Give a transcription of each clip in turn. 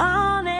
on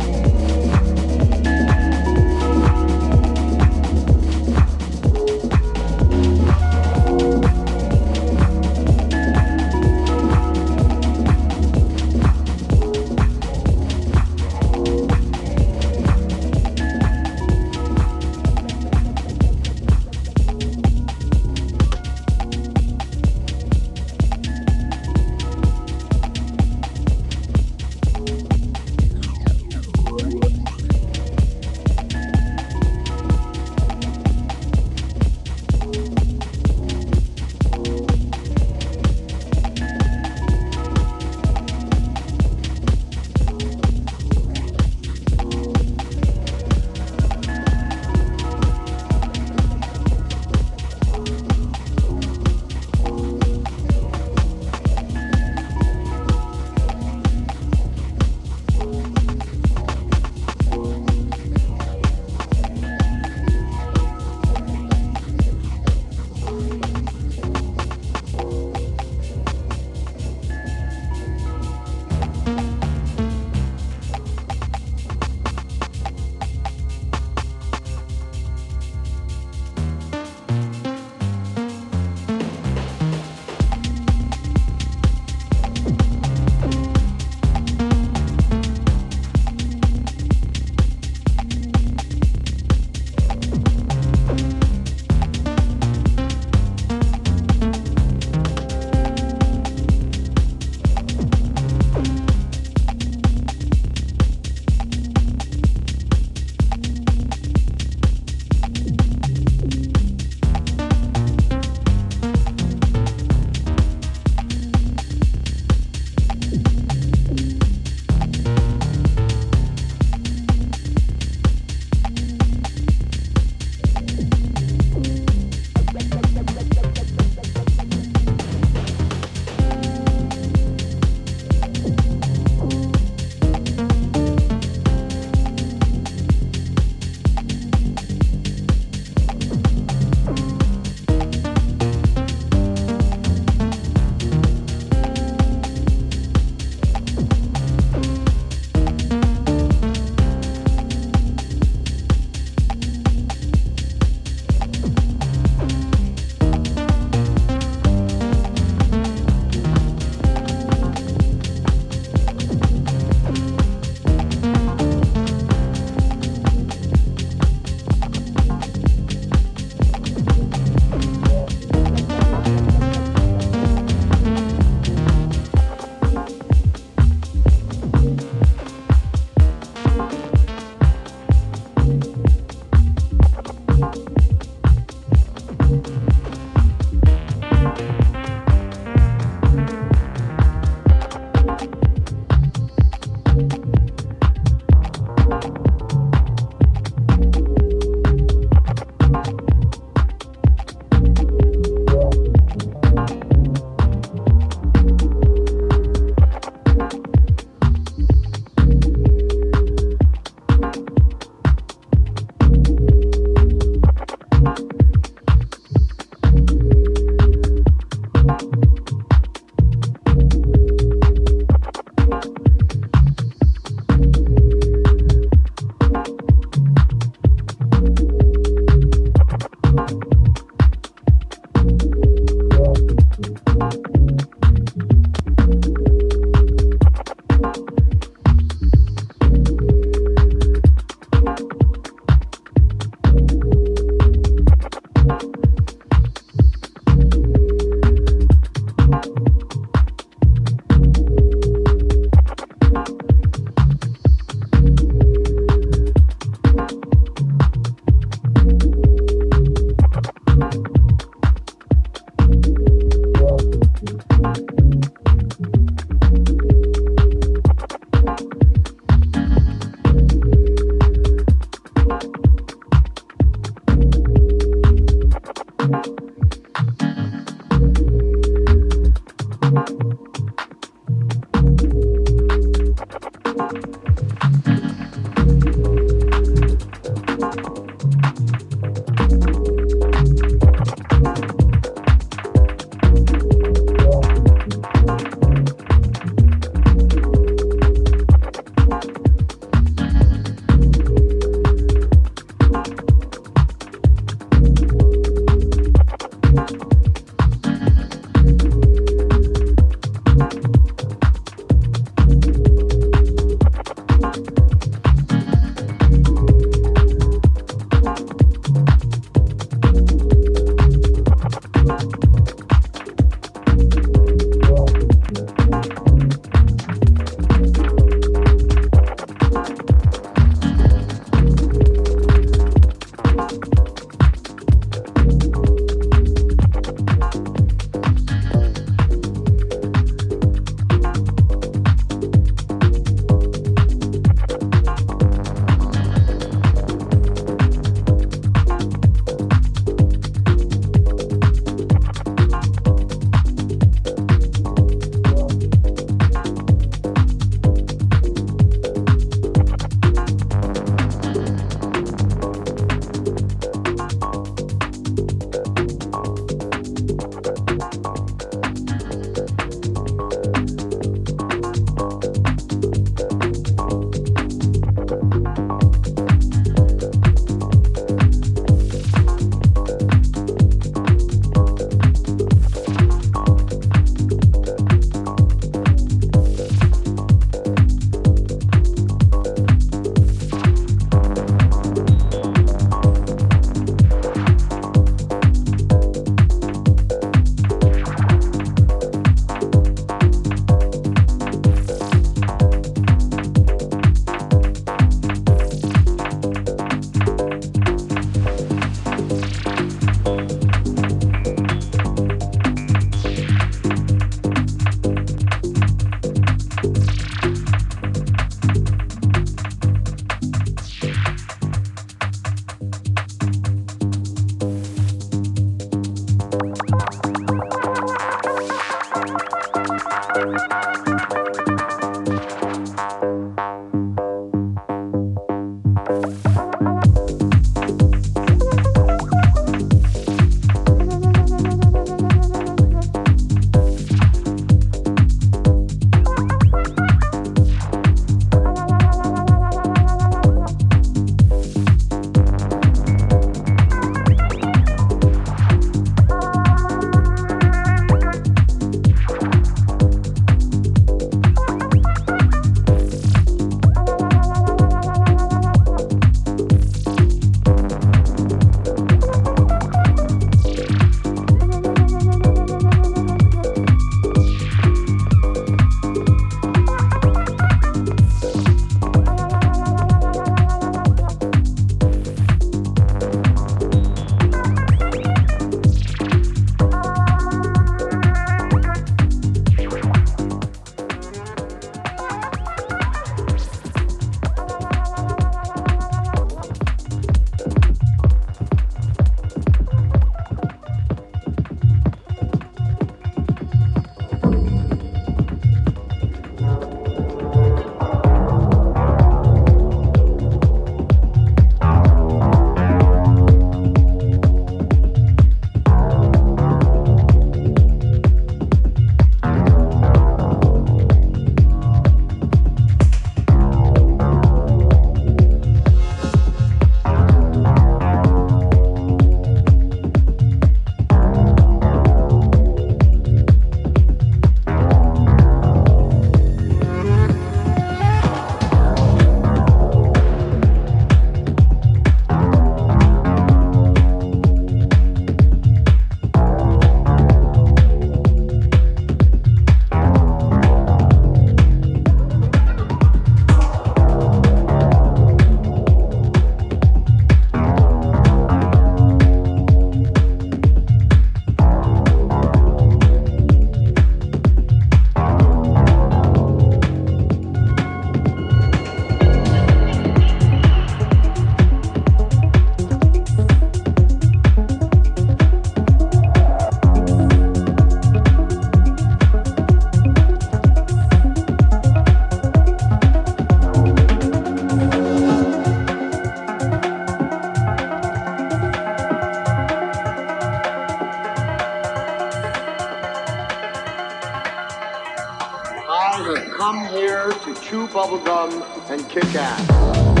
bubblegum and kick ass.